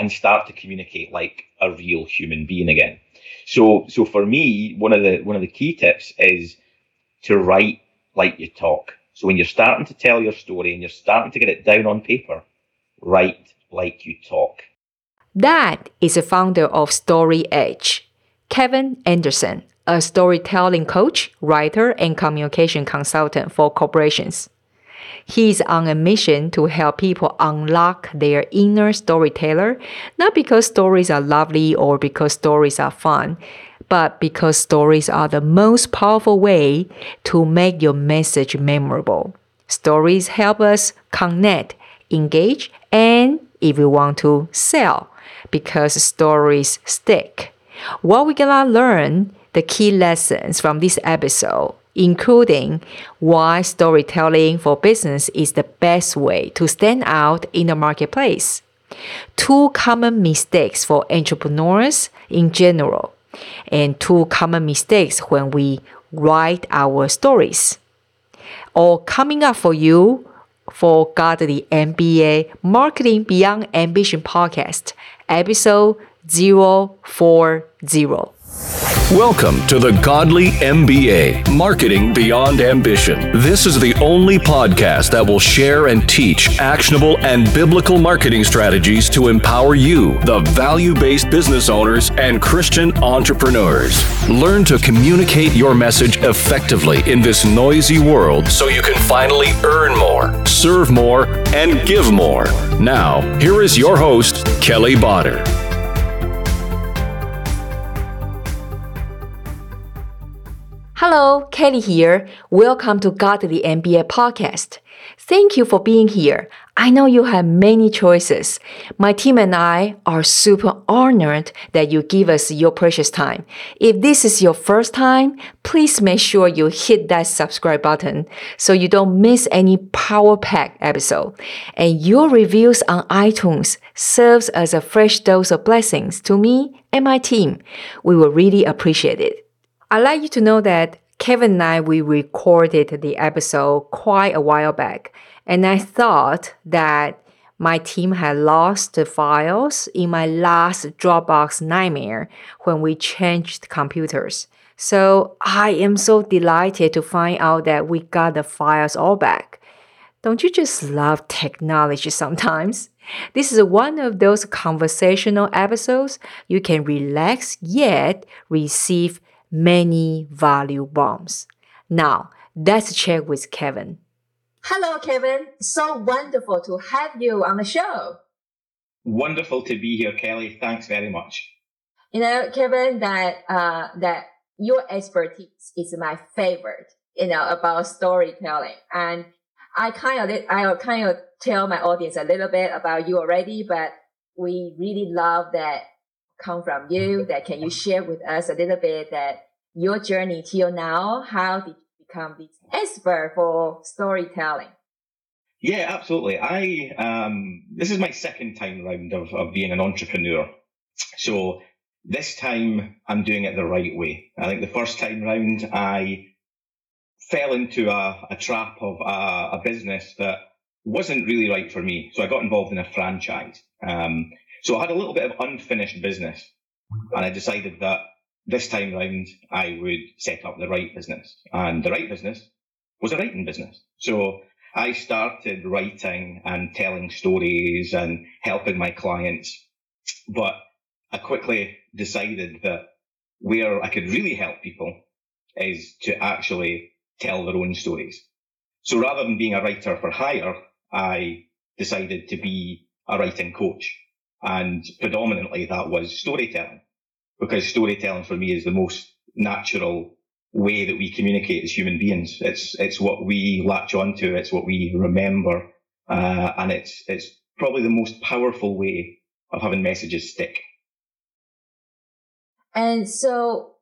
and start to communicate like a real human being again. So so for me, one of the one of the key tips is to write like you talk. So when you're starting to tell your story and you're starting to get it down on paper, write like you talk. That is the founder of Story Edge, Kevin Anderson, a storytelling coach, writer, and communication consultant for corporations. He's on a mission to help people unlock their inner storyteller, not because stories are lovely or because stories are fun, but because stories are the most powerful way to make your message memorable. Stories help us connect, engage, and if you want to sell, because stories stick. What we're gonna learn the key lessons from this episode including why storytelling for business is the best way to stand out in the marketplace. Two common mistakes for entrepreneurs in general, and two common mistakes when we write our stories. All coming up for you for Godly MBA Marketing Beyond Ambition podcast, episode 040. Welcome to the Godly MBA Marketing Beyond Ambition. This is the only podcast that will share and teach actionable and biblical marketing strategies to empower you, the value based business owners and Christian entrepreneurs. Learn to communicate your message effectively in this noisy world so you can finally earn more, serve more, and give more. Now, here is your host, Kelly Barder. Hello, Kelly here. Welcome to Godly MBA podcast. Thank you for being here. I know you have many choices. My team and I are super honored that you give us your precious time. If this is your first time, please make sure you hit that subscribe button so you don't miss any power pack episode. And your reviews on iTunes serves as a fresh dose of blessings to me and my team. We will really appreciate it. I'd like you to know that Kevin and I, we recorded the episode quite a while back. And I thought that my team had lost the files in my last Dropbox nightmare when we changed computers. So I am so delighted to find out that we got the files all back. Don't you just love technology sometimes? This is one of those conversational episodes you can relax yet receive many value bombs. Now, let's check with Kevin. Hello, Kevin. So wonderful to have you on the show. Wonderful to be here, Kelly. Thanks very much. You know, Kevin, that uh, that your expertise is my favorite. You know about storytelling, and I kind of I kind of tell my audience a little bit about you already, but we really love that come from you that can you share with us a little bit that your journey till now how did you become this expert for storytelling? Yeah absolutely. I um this is my second time round of, of being an entrepreneur. So this time i'm doing it the right way. I think the first time round i fell into a, a trap of a, a business that wasn't really right for me. So i got involved in a franchise. Um, so I had a little bit of unfinished business, and I decided that this time round I would set up the right business, and the right business was a writing business. So I started writing and telling stories and helping my clients, but I quickly decided that where I could really help people is to actually tell their own stories. So rather than being a writer for hire, I decided to be a writing coach. And predominantly that was storytelling because storytelling for me is the most natural way that we communicate as human beings. It's, it's what we latch onto. It's what we remember. Uh, and it's, it's probably the most powerful way of having messages stick. And so,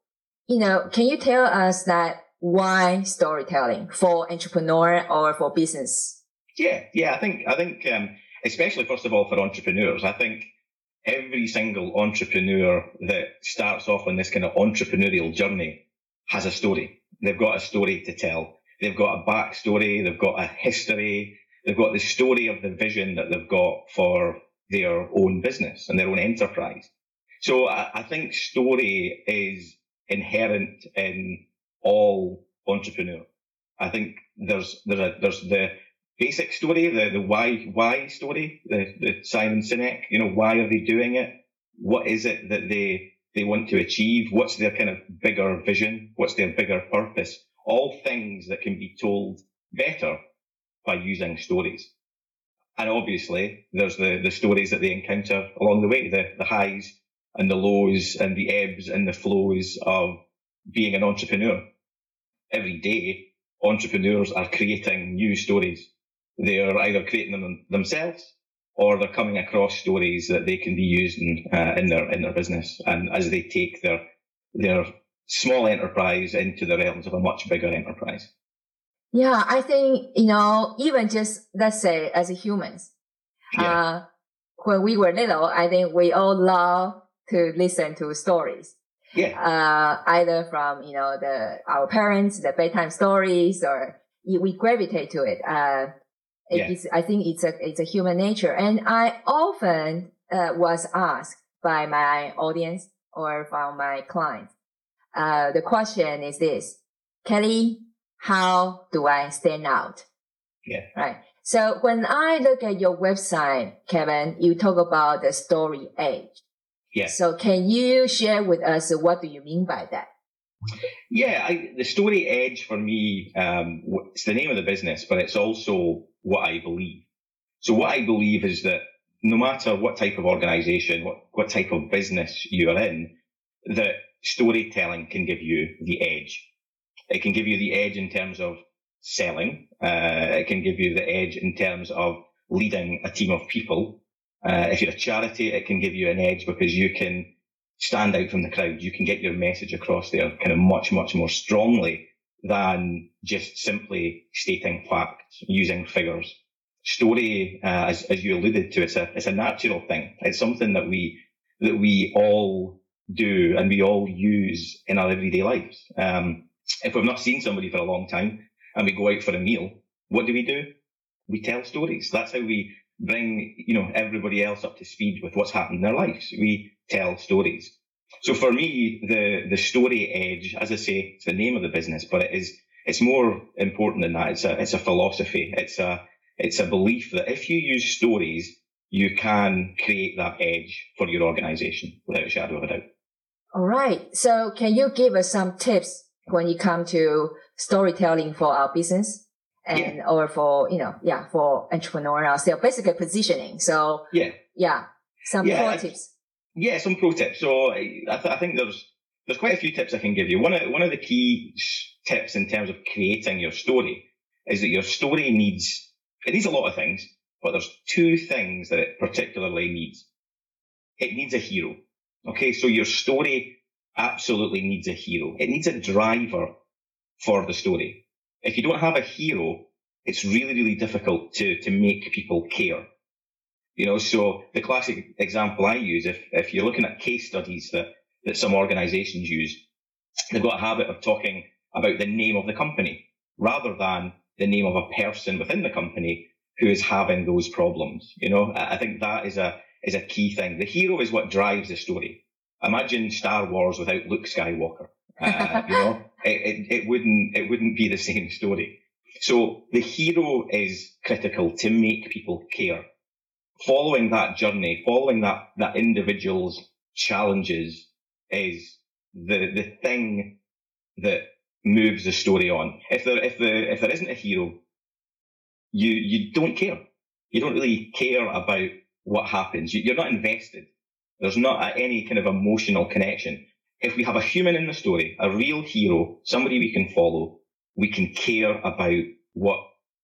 you know, can you tell us that why storytelling for entrepreneur or for business? Yeah, yeah, I think I think um, especially first of all for entrepreneurs. I think every single entrepreneur that starts off on this kind of entrepreneurial journey has a story. They've got a story to tell. They've got a backstory. They've got a history. They've got the story of the vision that they've got for their own business and their own enterprise. So I, I think story is inherent in all entrepreneur. I think there's there's a there's the basic story, the the why why story, the the Simon Sinek. You know, why are they doing it? What is it that they they want to achieve? What's their kind of bigger vision? What's their bigger purpose? All things that can be told better by using stories. And obviously, there's the, the stories that they encounter along the way, the, the highs and the lows and the ebbs and the flows of being an entrepreneur. Every day, entrepreneurs are creating new stories. They're either creating them themselves or they're coming across stories that they can be using uh, in their in their business and as they take their their small enterprise into the realms of a much bigger enterprise. Yeah, I think you know even just let's say as humans, yeah. uh, when we were little, I think we all love to listen to stories. Yeah. Uh, either from you know the our parents, the bedtime stories, or we gravitate to it. Uh, yeah. I think it's a it's a human nature, and I often uh, was asked by my audience or from my clients. Uh, the question is this, Kelly, how do I stand out? Yeah. Right. So when I look at your website, Kevin, you talk about the story edge. Yeah. So can you share with us what do you mean by that? Yeah, I, the story edge for me, um, it's the name of the business, but it's also what I believe. So what I believe is that no matter what type of organization, what, what type of business you are in, that storytelling can give you the edge. It can give you the edge in terms of selling. Uh, it can give you the edge in terms of leading a team of people. Uh, if you're a charity, it can give you an edge because you can stand out from the crowd. You can get your message across there kind of much, much more strongly than just simply stating facts, using figures. Story, uh, as, as you alluded to, it's a, it's a natural thing. It's something that we, that we all do and we all use in our everyday lives. Um, if we've not seen somebody for a long time and we go out for a meal, what do we do? We tell stories. That's how we bring, you know, everybody else up to speed with what's happened in their lives. We tell stories. So for me, the, the story edge, as I say, it's the name of the business, but it is, it's more important than that. It's a, it's a philosophy. It's a, it's a belief that if you use stories, you can create that edge for your organization without a shadow of a doubt. All right. So can you give us some tips when you come to storytelling for our business? and yeah. or for you know yeah for entrepreneurial sales basically positioning so yeah yeah some yeah, pro tips yeah some pro tips. So I, th- I think there's there's quite a few tips I can give you. One of one of the key tips in terms of creating your story is that your story needs it needs a lot of things but there's two things that it particularly needs. It needs a hero. Okay so your story absolutely needs a hero. It needs a driver for the story. If you don't have a hero, it's really, really difficult to, to make people care. You know, so the classic example I use, if, if you're looking at case studies that, that some organizations use, they've got a habit of talking about the name of the company rather than the name of a person within the company who is having those problems. You know, I think that is a, is a key thing. The hero is what drives the story. Imagine Star Wars without Luke Skywalker. Uh, you know, it, it, it wouldn't it wouldn't be the same story. So the hero is critical to make people care. Following that journey, following that that individual's challenges is the the thing that moves the story on. If there if the if there isn't a hero, you you don't care. You don't really care about what happens. You, you're not invested. There's not any kind of emotional connection if we have a human in the story, a real hero, somebody we can follow, we can care about what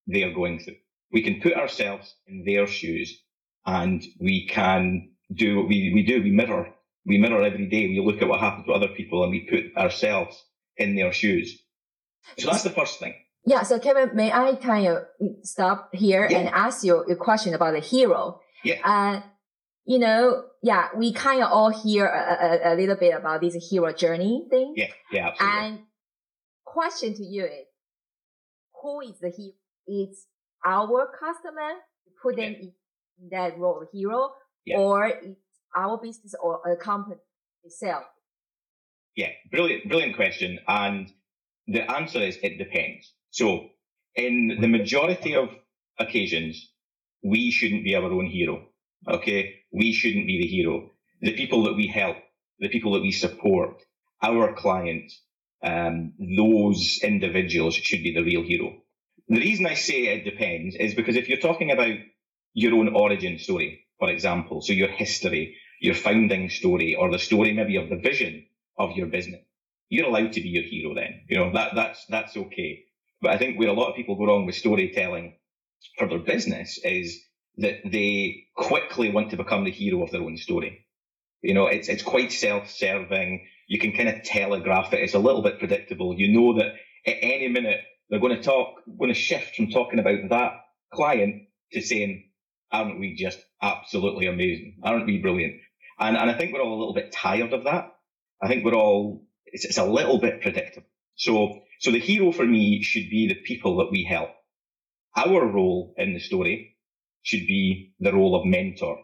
they are going through. We can put ourselves in their shoes and we can do what we, we do. We mirror. We mirror every day. We look at what happens to other people and we put ourselves in their shoes. So that's the first thing. Yeah. So Kevin, may I kind of stop here yeah. and ask you a question about the hero? Yeah. Uh, you know, yeah, we kind of all hear a, a, a, little bit about this hero journey thing. Yeah, yeah, absolutely. And question to you is, who is the hero? It's our customer put them yeah. in that role of hero, yeah. or our business or a company itself? Yeah, brilliant, brilliant question. And the answer is it depends. So in the majority of occasions, we shouldn't be our own hero. Okay. We shouldn't be the hero. The people that we help, the people that we support, our clients, um, those individuals should be the real hero. The reason I say it depends is because if you're talking about your own origin story, for example, so your history, your founding story, or the story maybe of the vision of your business, you're allowed to be your hero then. You know, that, that's, that's okay. But I think where a lot of people go wrong with storytelling for their business is that they quickly want to become the hero of their own story. You know, it's, it's quite self-serving. You can kind of telegraph it. It's a little bit predictable. You know that at any minute they're going to talk, going to shift from talking about that client to saying, aren't we just absolutely amazing? Aren't we brilliant? And, and I think we're all a little bit tired of that. I think we're all, it's, it's a little bit predictable. So, so the hero for me should be the people that we help. Our role in the story should be the role of mentor.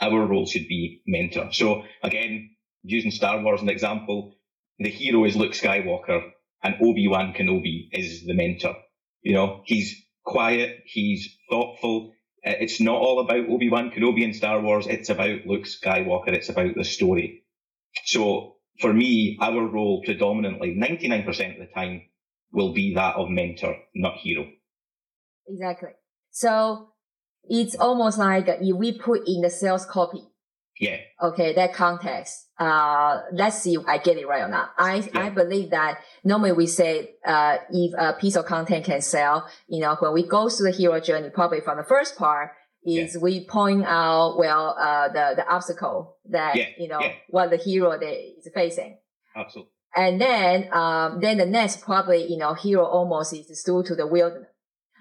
Our role should be mentor. So again, using Star Wars as an example, the hero is Luke Skywalker and Obi-Wan Kenobi is the mentor. You know, he's quiet, he's thoughtful. Uh, it's not all about Obi-Wan Kenobi and Star Wars. It's about Luke Skywalker. It's about the story. So for me, our role predominantly, 99% of the time, will be that of mentor, not hero. Exactly. So it's almost like if we put in the sales copy. Yeah. Okay, that context. Uh, let's see if I get it right or not. I, yeah. I believe that normally we say, uh, if a piece of content can sell, you know, when we go through the hero journey, probably from the first part, is yeah. we point out well uh, the the obstacle that yeah. you know what the hero they is facing. Absolutely. And then um, then the next probably you know hero almost is due to the wilderness,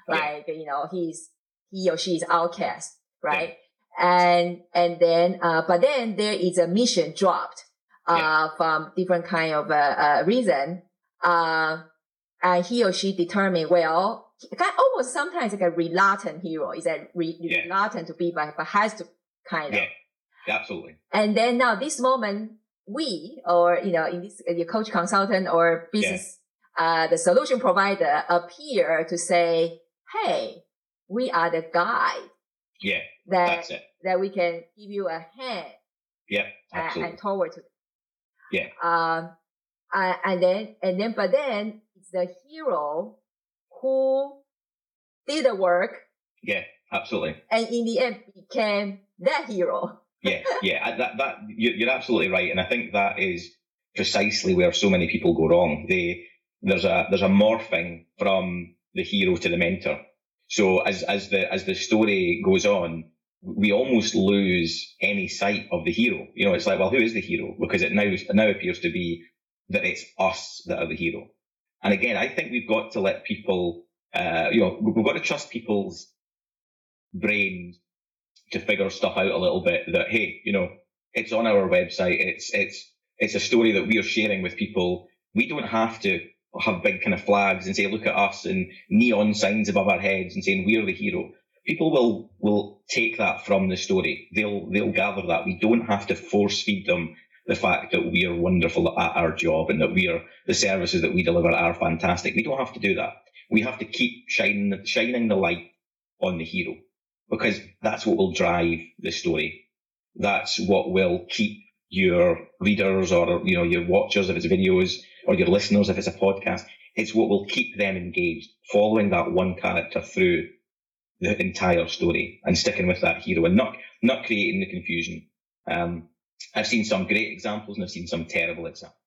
like you know he's he or she is outcast, right? And and then uh, but then there is a mission dropped uh, from different kind of uh, uh reason. Uh, and he or she determine well almost sometimes like a reluctant hero is a re- yeah. reluctant to be, but, but has to kind of. Yeah, absolutely. And then now this moment, we or you know, in this your coach consultant or business, yeah. uh, the solution provider appear to say, "Hey, we are the guide." Yeah, that. That we can give you a hand. Yeah, absolutely. And, and toward to. Yeah. Um, uh, and then and then, but then it's the hero who did the work. Yeah, absolutely. And in the end became that hero. yeah, yeah, that, that, you're absolutely right. And I think that is precisely where so many people go wrong. They, there's a, there's a morphing from the hero to the mentor. So as, as the, as the story goes on, we almost lose any sight of the hero. You know, it's like, well, who is the hero? Because it now, it now appears to be that it's us that are the hero. And again, I think we've got to let people, uh, you know, we've got to trust people's brains to figure stuff out a little bit that, hey, you know, it's on our website. It's, it's, it's a story that we are sharing with people. We don't have to have big kind of flags and say, look at us and neon signs above our heads and saying we're the hero. People will, will take that from the story. They'll, they'll gather that. We don't have to force feed them the fact that we are wonderful at our job and that we are the services that we deliver are fantastic. We don't have to do that. We have to keep shining shining the light on the hero because that's what will drive the story. That's what will keep your readers or you know your watchers if it's videos or your listeners if it's a podcast. It's what will keep them engaged, following that one character through the entire story and sticking with that hero and not not creating the confusion. Um, I've seen some great examples and I've seen some terrible examples.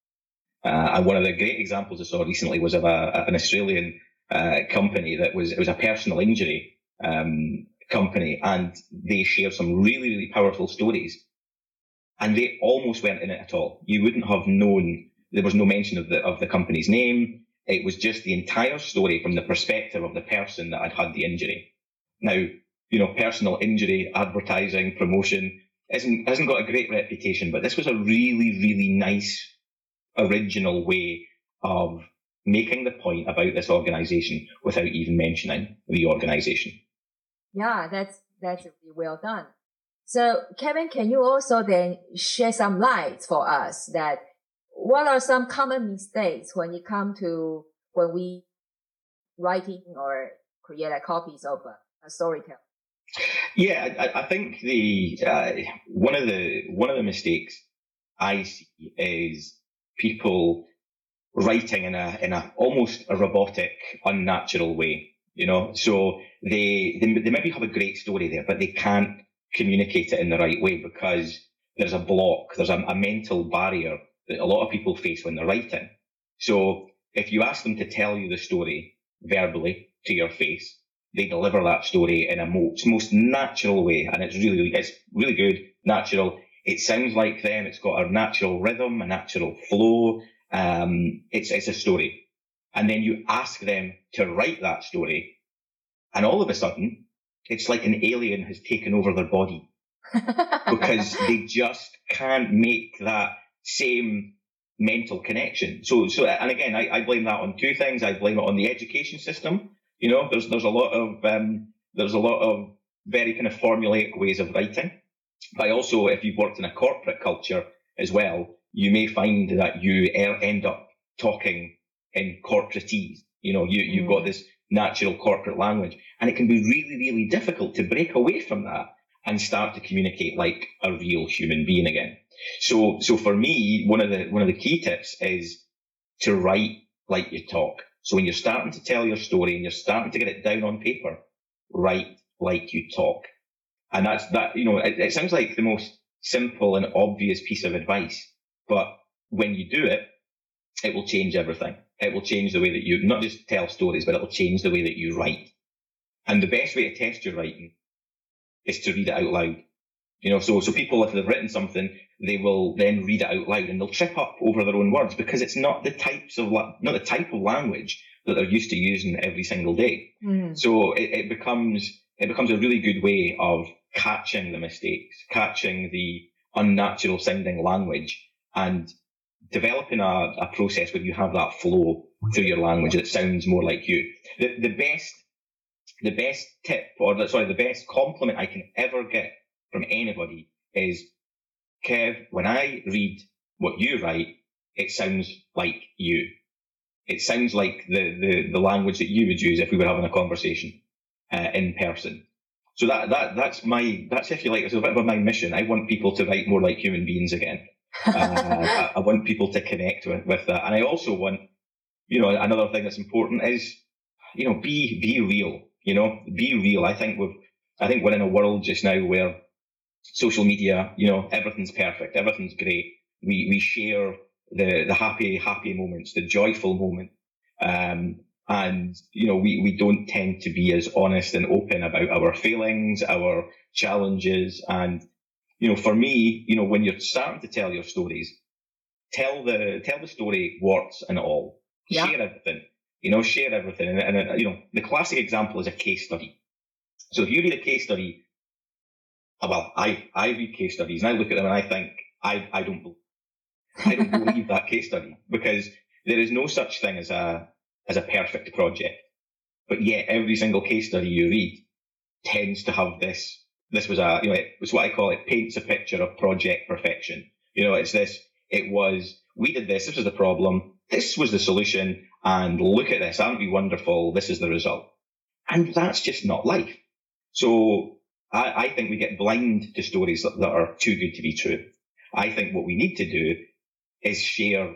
Uh, and one of the great examples I saw recently was of a, an Australian uh, company that was it was a personal injury um, company, and they shared some really really powerful stories, and they almost weren't in it at all. You wouldn't have known there was no mention of the of the company's name. It was just the entire story from the perspective of the person that had had the injury. Now, you know, personal injury, advertising, promotion isn't hasn't got a great reputation, but this was a really really nice original way of making the point about this organization without even mentioning the organization. Yeah, that's that's really well done. So, Kevin, can you also then share some light for us that what are some common mistakes when it comes to when we writing or create a copies of a storytelling? Yeah, I, I think the uh, one of the one of the mistakes I see is people writing in a in a almost a robotic, unnatural way. You know, so they, they they maybe have a great story there, but they can't communicate it in the right way because there's a block, there's a, a mental barrier that a lot of people face when they're writing. So if you ask them to tell you the story verbally to your face, they deliver that story in a most, most natural way. And it's really, it's really good, natural. It sounds like them. It's got a natural rhythm, a natural flow. Um, it's, it's a story. And then you ask them to write that story. And all of a sudden, it's like an alien has taken over their body because they just can't make that same mental connection. So, so, and again, I, I blame that on two things. I blame it on the education system. You know, there's, there's a lot of, um, there's a lot of very kind of formulaic ways of writing. But also, if you've worked in a corporate culture as well, you may find that you end up talking in corporatese. You know, you, you've got mm. this natural corporate language and it can be really, really difficult to break away from that and start to communicate like a real human being again. So, so for me, one of the, one of the key tips is to write like you talk. So when you're starting to tell your story and you're starting to get it down on paper, write like you talk. And that's that, you know, it, it sounds like the most simple and obvious piece of advice, but when you do it, it will change everything. It will change the way that you not just tell stories, but it will change the way that you write. And the best way to test your writing is to read it out loud. You know, so so people if they've written something, they will then read it out loud and they'll trip up over their own words because it's not the types of not the type of language that they're used to using every single day. Mm. So it, it becomes it becomes a really good way of catching the mistakes, catching the unnatural sounding language, and developing a, a process where you have that flow through your language that sounds more like you. The the best the best tip or sorry the best compliment I can ever get from anybody is Kev, when I read what you write, it sounds like you. It sounds like the, the, the language that you would use if we were having a conversation uh, in person. So that, that, that's my, that's if you like, it's a bit of my mission. I want people to write more like human beings again. uh, I, I, want people to connect with, with that. And I also want, you know, another thing that's important is, you know, be, be real, you know, be real. I think we've, I think we're in a world just now where social media, you know, everything's perfect, everything's great. We we share the the happy happy moments, the joyful moment, um, and you know we we don't tend to be as honest and open about our feelings, our challenges, and you know for me, you know when you're starting to tell your stories, tell the tell the story warts and all, yeah. share everything, you know, share everything, and, and you know the classic example is a case study. So if you read a case study well, I, I read case studies and I look at them and I think, I, I don't, I don't believe that case study because there is no such thing as a, as a perfect project. But yet every single case study you read tends to have this, this was a, you know, it's what I call it paints a picture of project perfection. You know, it's this, it was, we did this, this was the problem, this was the solution, and look at this, aren't we wonderful? This is the result. And that's just not life. So I, I think we get blind to stories that, that are too good to be true. I think what we need to do is share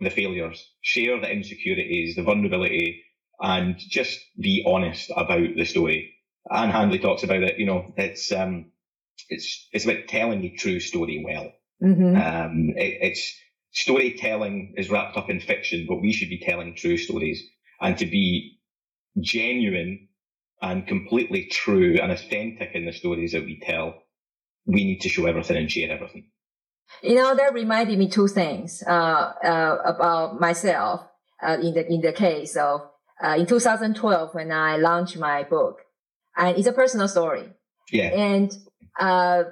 the failures, share the insecurities, the vulnerability, and just be honest about the story. Ann Handley talks about it. You know, it's um, it's it's about telling the true story well. Mm-hmm. Um, it, it's storytelling is wrapped up in fiction, but we should be telling true stories and to be genuine and completely true and authentic in the stories that we tell, we need to show everything and share everything. You know, that reminded me two things uh, uh, about myself uh, in the in the case of uh, in 2012 when I launched my book, and it's a personal story. Yeah. And uh,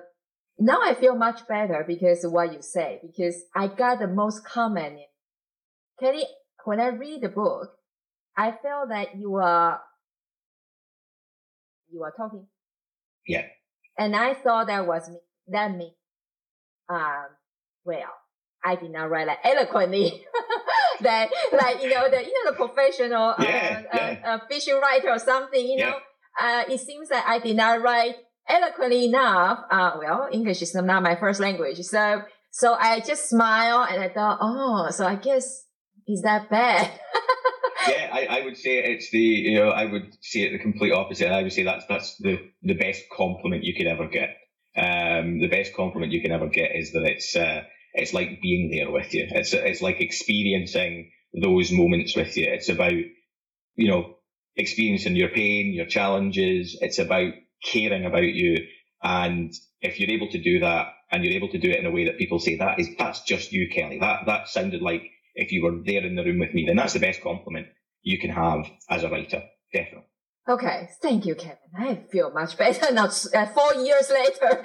now I feel much better because of what you say, because I got the most comment. Kelly, when I read the book, I feel that you are you are talking. Yeah. and I thought that was me. That me. Um, well, I did not write like eloquently. that like you know the you know the professional uh, Yeah, uh, yeah. uh, fiction writer or something. You Yeah. know, uh, it seems that I did not write eloquently enough. Uh, well, English is not my first language, so so I just smile and I thought, oh, so I guess is that bad? yeah, I, I would say it's the you know I would say it the complete opposite. I would say that's that's the the best compliment you could ever get. Um, the best compliment you can ever get is that it's uh, it's like being there with you. It's it's like experiencing those moments with you. It's about you know experiencing your pain, your challenges. It's about caring about you, and if you're able to do that, and you're able to do it in a way that people say that is that's just you, Kelly. That that sounded like if you were there in the room with me, then that's the best compliment you can have as a writer. Definitely. Okay, thank you, Kevin. I feel much better now, uh, four years later.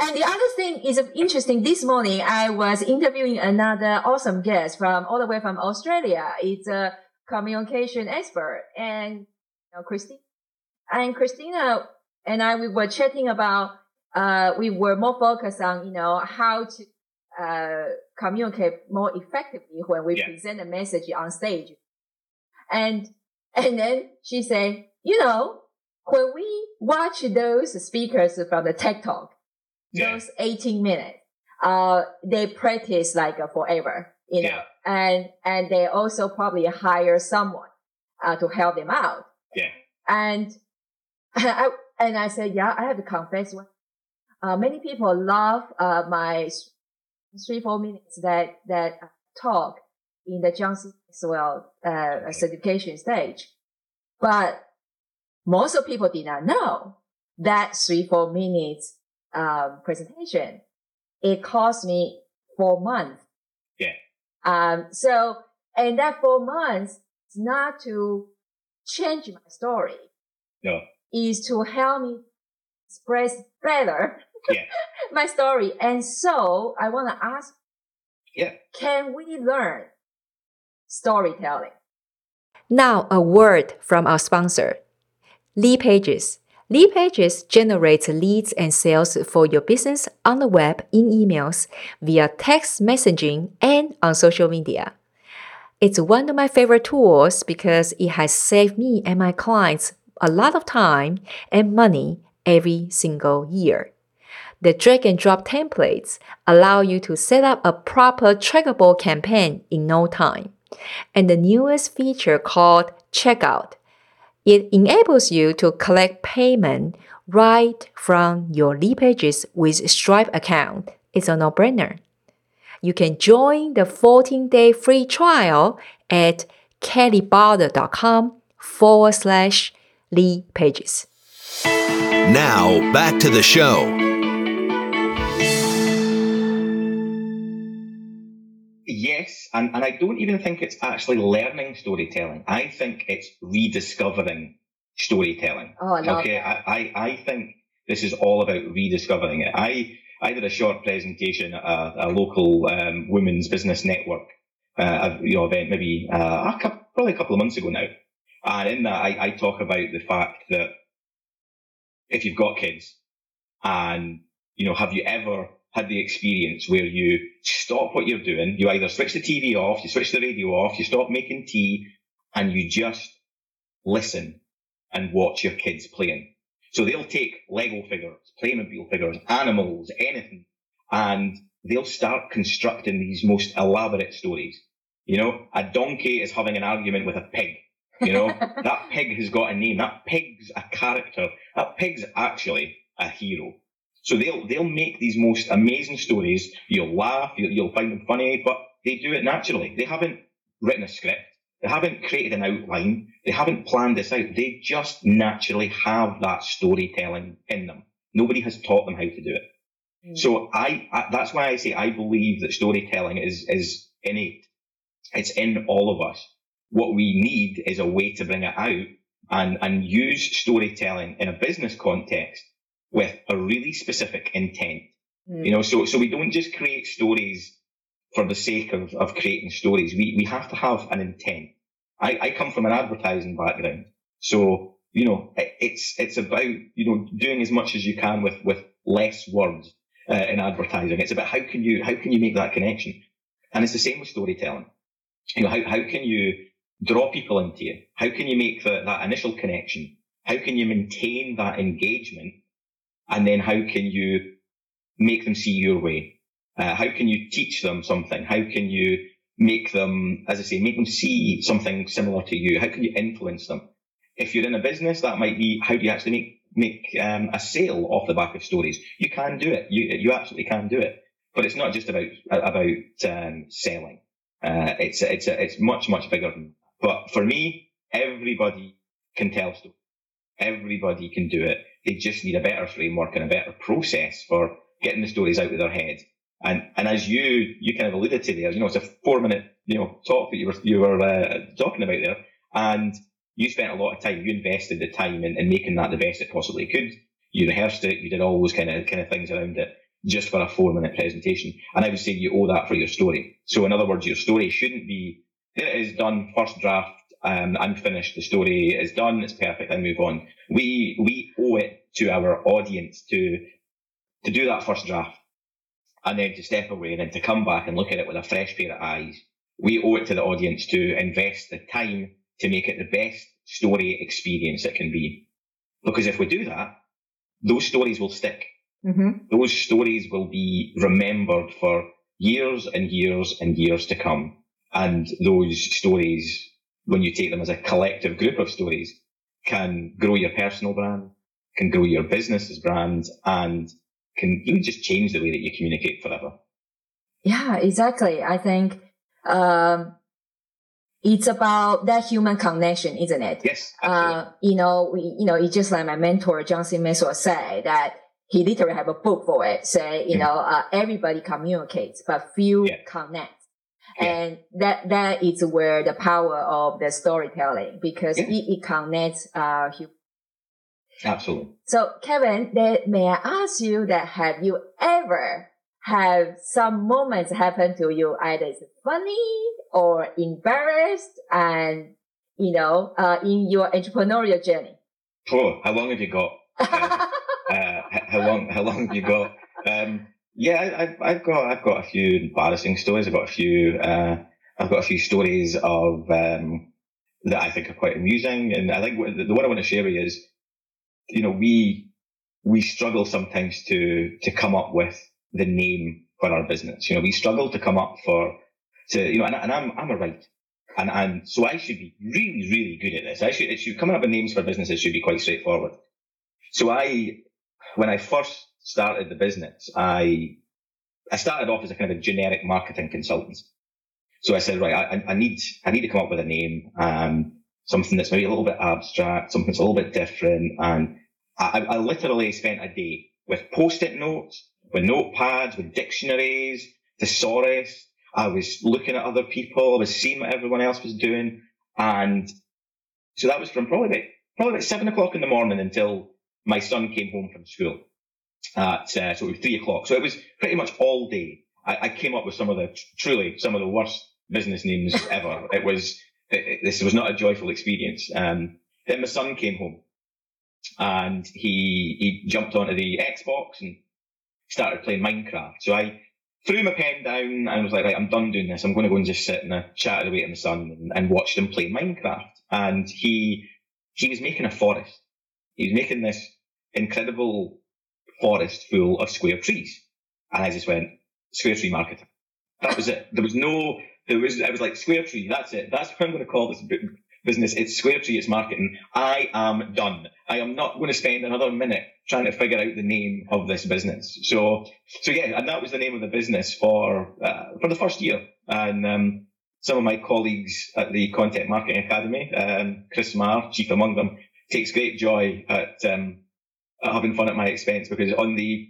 and the other thing is interesting. This morning, I was interviewing another awesome guest from all the way from Australia. It's a communication expert, and you know, Christine. And Christina and I, we were chatting about. Uh, we were more focused on, you know, how to uh, communicate more effectively when we Yeah. present a message on stage. And and then she said, you know, when we watch those speakers from the TED Talk, Yeah. those 18 minutes, uh, they practice like forever, you know, Yeah. and, and they also probably hire someone, uh, to help them out. Yeah. And I, and I said, yeah, I have to confess one. Uh, many people love, uh, my three, four minutes that, that talk in the John C. Maxwell, uh, certification stage. But most of people did not know that three, four minutes, um, presentation. It cost me four months. Yeah. Um, so, and that four months is not to change my story. No. Is to help me express better Yeah. my story. And so I want to ask, Yeah. can we learn storytelling? Now, a word from our sponsor, Lead Pages. Lead Pages generates leads and sales for your business on the web, in emails, via text messaging, and on social media. It's one of my favorite tools because it has saved me and my clients a lot of time and money every single year. The drag and drop templates allow you to set up a proper trackable campaign in no time. And the newest feature called Checkout. It enables you to collect payment right from your Lead Pages with Stripe account. It's a no-brainer. You can join the 14-day free trial at kellybarder.com forward slash Lead Pages. Now, back to the show. And, and I don't even think it's actually learning storytelling. I think it's rediscovering storytelling. Oh, I love okay, that. I, I, I think this is all about rediscovering it. I, I did a short presentation at a, a local um, women's business network uh, you know, event maybe uh, a couple, probably a couple of months ago now. And in that, I, I talk about the fact that if you've got kids and, you know, have you ever had the experience where you stop what you're doing, you either switch the TV off, you switch the radio off, you stop making tea, and you just listen and watch your kids playing. So they'll take Lego figures, Playmobil figures, animals, anything, and they'll start constructing these most elaborate stories. You know, a donkey is having an argument with a pig. You know, that pig has got a name. That pig's a character. That pig's actually a hero. So they'll they'll make these most amazing stories. You'll laugh, you'll, you'll find them funny, but they do it naturally. They haven't written a script. They haven't created an outline. They haven't planned this out. They just naturally have that storytelling in them. Nobody has taught them how to do it. Mm. So I, I that's why I say I believe that storytelling is is innate. It's in all of us. What we need is a way to bring it out and and use storytelling in a business context with a really specific intent. Mm. You know, so so we don't just create stories for the sake of, of creating stories. We we have to have an intent. I, I come from an advertising background. So you know, it's it's about you know doing as much as you can with with less words uh, in advertising. It's about how can you how can you make that connection, and it's the same with storytelling. You know, how how can you draw people into you? How can you make the, that initial connection? How can you maintain that engagement? And then how can you make them see your way? Uh, how can you teach them something? How can you make them, as I say, make them see something similar to you? How can you influence them? If you're in a business, that might be how do you actually make make um, a sale off the back of stories? You can do it. You you absolutely can do it. But it's not just about about um, selling. Uh, it's it's it's much much bigger. Than. But for me, everybody can tell stories. Everybody can do it. They just need a better framework and a better process for getting the stories out of their head. And and as you you kind of alluded to there, you know, it's a four minute you know talk that you were you were uh, talking about there, and you spent a lot of time. You invested the time in, in making that the best it possibly could. You rehearsed it. You did all those kind of kind of things around it just for a four minute presentation. And I would say you owe that for your story. So in other words, your story shouldn't be. It is done first draft. Um, I'm finished. The story is done. It's perfect. I move on. We we owe it to our audience to to do that first draft and then to step away and then to come back and look at it with a fresh pair of eyes. We owe it to the audience to invest the time to make it the best story experience it can be. Because if we do that, those stories will stick. Mm-hmm. Those stories will be remembered for years and years and years to come. And those stories, when you take them as a collective group of stories, can grow your personal brand, can grow your business's brand, and can really just change the way that you communicate forever. Yeah, exactly. I think um, it's about that human connection, isn't it? Yes. Uh, you know, we, you know, it's just like my mentor John C. Maxwell said that he literally have a book for it. Say, you mm-hmm. know, uh, everybody communicates, but few yeah. connect. And that that is where the power of the storytelling because yeah. it, it connects uh, human. Absolutely. So, Kevin, that, may I ask you that have you ever have some moments happen to you, either it's funny or embarrassed, and you know, uh, in your entrepreneurial journey? Oh, how long have you got? uh, uh, how long? How long have you got? Um, yeah, I, have got I've got a few embarrassing stories. I've got a few. Uh, I've got a few stories of um, that I think are quite amusing, and I think the, one I want to share with you is you know, we, we struggle sometimes to, to come up with the name for our business. You know, we struggle to come up for, to, you know, and, and I'm, I'm a writer. And, and so I should be really, really good at this. I should, it should, coming up with names for businesses should be quite straightforward. So I, when I first started the business, I, I started off as a kind of a generic marketing consultant. So I said, right, I, I need, I need to come up with a name, um, something that's maybe a little bit abstract, something that's a little bit different, and I, I literally spent a day with post-it notes, with notepads, with dictionaries, thesaurus. I was looking at other people. I was seeing what everyone else was doing. And so that was from probably about, probably about seven o'clock in the morning until my son came home from school at, uh, so three o'clock. So it was pretty much all day. I, I came up with some of the, truly some of the worst business names ever. It was, it, it, this was not a joyful experience. Um, then my son came home and he he jumped onto the Xbox and started playing Minecraft. So I threw my pen down and was like, right, I'm done doing this. I'm going to go and just sit and chat away to my son and, and him play Minecraft. And he he was making a forest. He was making this incredible forest full of square trees. And I just went, square tree marketing. That was it. There was no, there was, I was like, square tree, that's it. That's what I'm going to call this business. It's Square Tree, it's marketing. I am done. I am not going to spend another minute trying to figure out the name of this business. So, so yeah, and that was the name of the business for uh, for the first year. And um, some of my colleagues at the Content Marketing Academy, um, Chris Marr, chief among them, takes great joy at, um, having fun at my expense because on the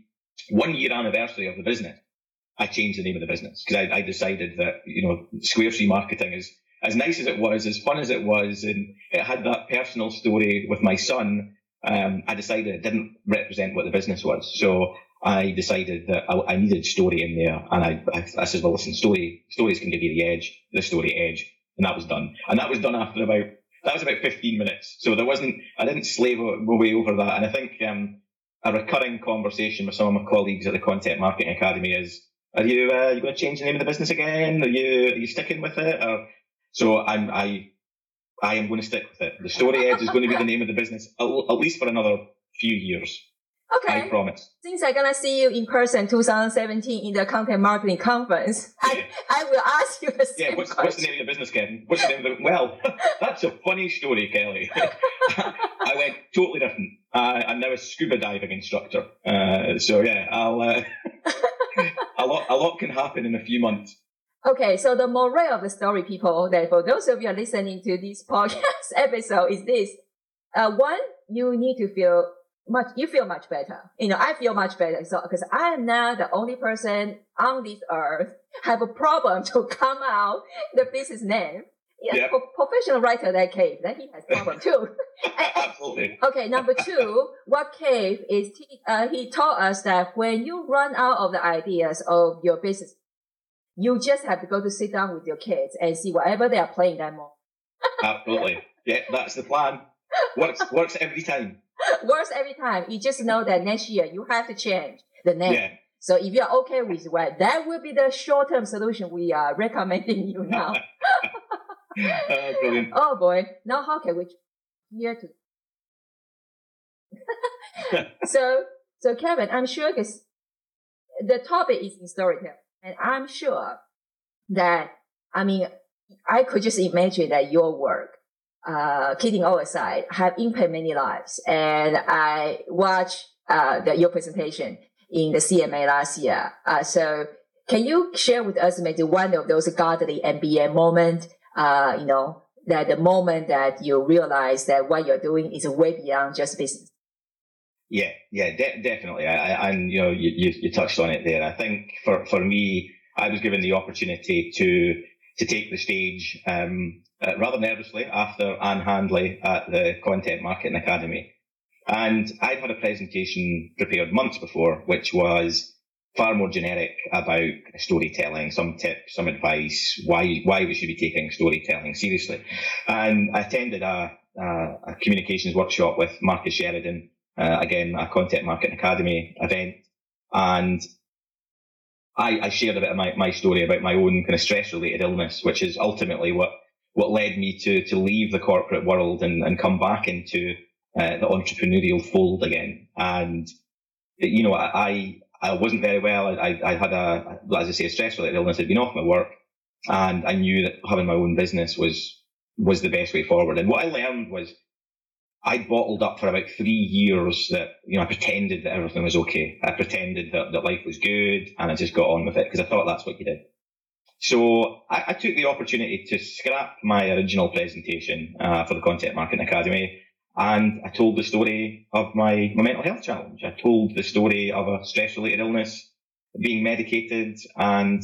one year anniversary of the business, I changed the name of the business because I, I, decided that you know Square Tree Marketing is as nice as it was, as fun as it was, and it had that personal story with my son, um, I decided it didn't represent what the business was. So I decided that I, I needed story in there, and I, I, I, said, well, listen, story stories can give you the edge, the story edge, and that was done. And that was done after about that was about 15 minutes. So there wasn't, I didn't slave away over that. And I think um, a recurring conversation with some of my colleagues at the Content Marketing Academy is, are you, uh, you going to change the name of the business again? Are you, are you sticking with it? Or, so I'm, I, I am going to stick with it. The Story Edge is going to be the name of the business, at, at least for another few years. Okay. I promise. Since I'm gonna see you in person 2017 in the content marketing conference, I, I will ask you the same Yeah, what's, what's the name of the business, Kevin? What's the name of the, well, that's a funny story, Kelly. I went totally different. Uh, I'm now a scuba diving instructor. Uh, so yeah, I'll, uh, a lot, a lot can happen in a few months. Okay, so the moral of the story, people, that for those of you are listening to this podcast episode is this. Uh, one, you need to feel much, you feel much better. You know, I feel much better. So, cause I am now the only person on this earth have a problem to come out the business name. Yeah, professional writer that cave, that he has problem too. Absolutely. Okay, number two, what Cave is, te- uh, he taught us that when you run out of the ideas of your business, you just have to go to sit down with your kids and see whatever they are playing that moment. Absolutely. Yeah, that's the plan. Works, works every time. Works every time. You just know that next year you have to change the name. Yeah. So if you're okay with that, that will be the short-term solution we are recommending you now. Oh, brilliant. oh boy. Now how can we here to so so Kevin, I'm sure because the topic is in storytelling, and I'm sure that I mean I could just imagine that your work, uh, kidding all aside, have impacted many lives. And I watched uh, the, your presentation in the CMA last year. Uh, so can you share with us maybe one of those godly MBA moment? Uh, you know, that the moment that you realize that what you're doing is way beyond just business. Yeah, yeah, de- definitely. I, I, and you know, you, you, you touched on it there. I think for, for me, I was given the opportunity to to take the stage um, uh, rather nervously after Ann Handley at the Content Marketing Academy, and I'd had a presentation prepared months before, which was far more generic about storytelling, some tips, some advice, why why we should be taking storytelling seriously. And I attended a, a, a communications workshop with Marcus Sheridan, uh, again a Content Marketing Academy event, and I, I shared a bit of my, my story about my own kind of stress related illness, which is ultimately what what led me to to leave the corporate world and, and come back into uh, the entrepreneurial fold again. And you know, I I wasn't very well. I, I had a, as I say, a stress related illness. I'd been off my work, and I knew that having my own business was was the best way forward. And what I learned was I bottled up for about three years that, you know, I pretended that everything was okay. I pretended that, that life was good and I just got on with it because I thought that's what you did. So I, I took the opportunity to scrap my original presentation uh, for the Content Marketing Academy and I told the story of my, my mental health challenge. I told the story of a stress related illness, being medicated and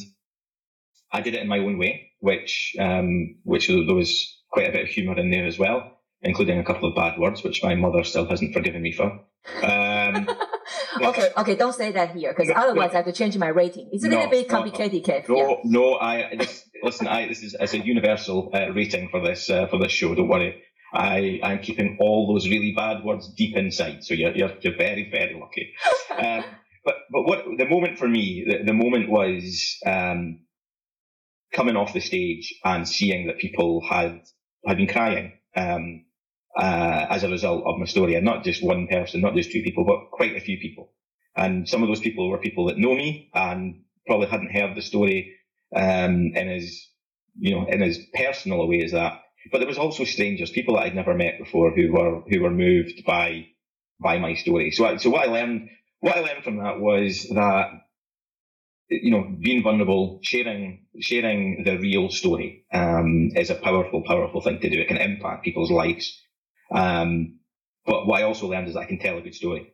I did it in my own way, which, um, which there was quite a bit of humour in there as well including a couple of bad words, which my mother still hasn't forgiven me for. Um, okay, okay, don't say that here because No, otherwise no. I have to change my rating. It's a little bit no, no. complicated, Kev. no, Yeah. no, I this, listen. I this is it's a universal uh, rating for this uh, for this show. Don't worry. I I'm keeping all those really bad words deep inside, so you're you're, you're very very lucky. Um, but but what the moment for me, the, the moment was um, coming off the stage and seeing that people had had been crying um, uh, as a result of my story, not just one person, not just two people, but quite a few people. And some of those people were people that know me and probably hadn't heard the story um, in as you know in as personal a way as that. But there was also strangers, people that I'd never met before, who were who were moved by by my story. So I, so what I learned what I learned from that was that you know being vulnerable, sharing sharing the real story um, is a powerful powerful thing to do. It can impact people's lives. Um, but what I also learned is I can tell a good story.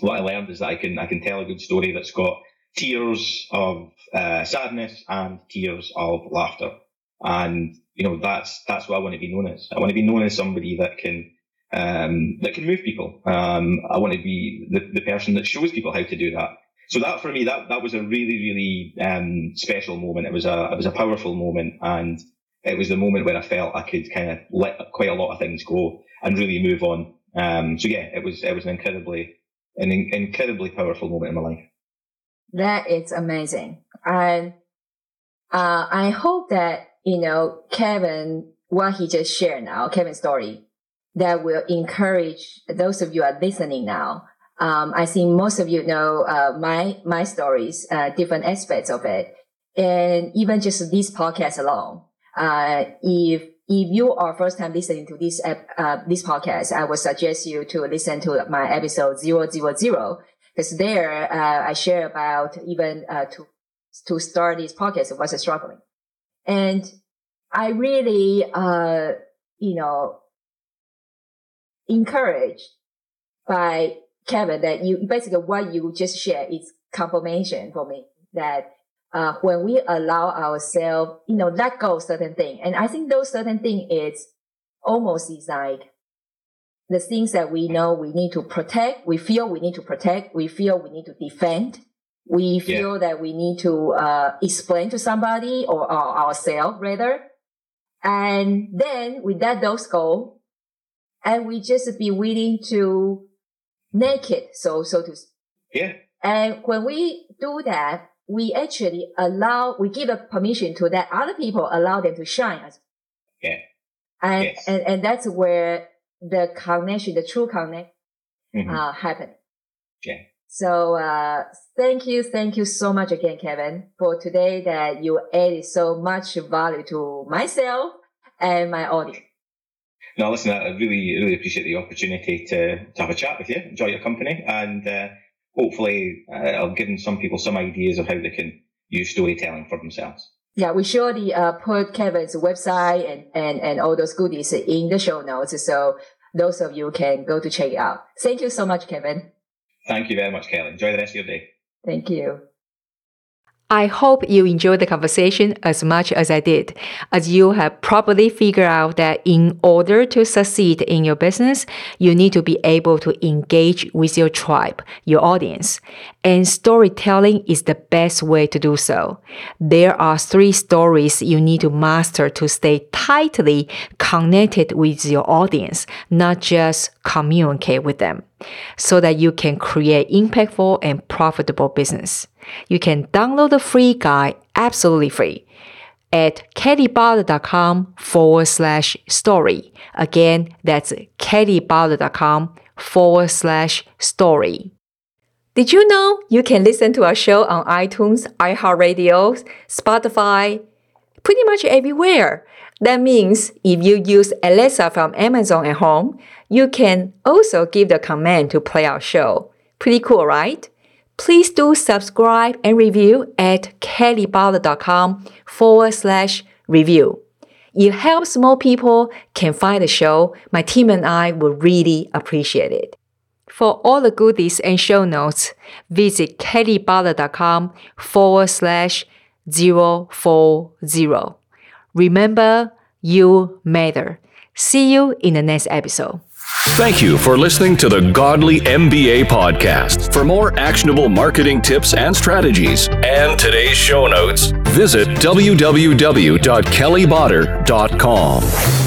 What I learned is that I can I can tell a good story that's got tears of uh, sadness and tears of laughter, and you know that's that's what I want to be known as. I want to be known as somebody that can um, that can move people. Um, I want to be the, the person that shows people how to do that. So that for me, that that was a really really um, special moment. It was a it was a powerful moment, and it was the moment where I felt I could kind of let quite a lot of things go and really move on. Um, so yeah, it was it was an incredibly an in, incredibly powerful moment in my life. That is amazing, and uh, I hope that you know Kevin what he just shared now, Kevin's story, that will encourage those of you are listening now. Um, I think most of you know uh, my my stories, uh, different aspects of it, and even just this podcast alone. Uh, if if you are first time listening to this uh, this podcast, I would suggest you to listen to my episode zero zero zero. Because there uh, I share about even uh, to to start this podcast was struggling, and I really uh, you know encouraged by Kevin that you basically what you just shared is confirmation for me that uh, when we allow ourselves, you know, let go of certain thing. And I think those certain thing is almost is like the things that we know we need to protect. We feel we need to protect. We feel we need to defend. We feel yeah. that we need to uh, explain to somebody or, or ourselves rather. And then we let those go, and we just be willing to naked, so so to speak. Yeah. And when we do that, we actually allow, we give a permission to that other people allow them to shine as Yeah. And, yes. and, and that's where the connection, the true connection, mm-hmm. uh, happen. Yeah. So, uh, thank you. Thank you so much again, Kevin, for today that you added so much value to myself and my audience. No, listen, I really, really appreciate the opportunity to, to have a chat with you, enjoy your company, and uh, hopefully uh, I've given some people some ideas of how they can use storytelling for themselves. Yeah, we surely uh, put Kevin's website and, and, and all those goodies in the show notes so those of you can go to check it out. Thank you so much, Kevin. Thank you very much, Kelly. Enjoy the rest of your day. Thank you. I hope you enjoyed the conversation as much as I did, as you have probably figured out that in order to succeed in your business, you need to be able to engage with your tribe, your audience. And storytelling is the best way to do so. There are three stories you need to master to stay tightly connected with your audience, not just communicate with them, so that you can create impactful and profitable business. You can download the free guide absolutely free at kellybarder.com forward slash story. Again, that's kellybarder.com forward slash story. Did you know you can listen to our show on iTunes, iHeartRadio, Spotify, pretty much everywhere? That means if you use Alexa from Amazon at home, you can also give the command to play our show. Pretty cool, right? please do subscribe and review at kellybarder.com forward slash review. It helps more people can find the show. My team and I would really appreciate it. For all the goodies and show notes, visit kellybarder.com forward slash 040. Remember, you matter. See you in the next episode. Thank you for listening to the Godly MBA podcast. For more actionable marketing tips and strategies and today's show notes, visit www.kellybarder.com.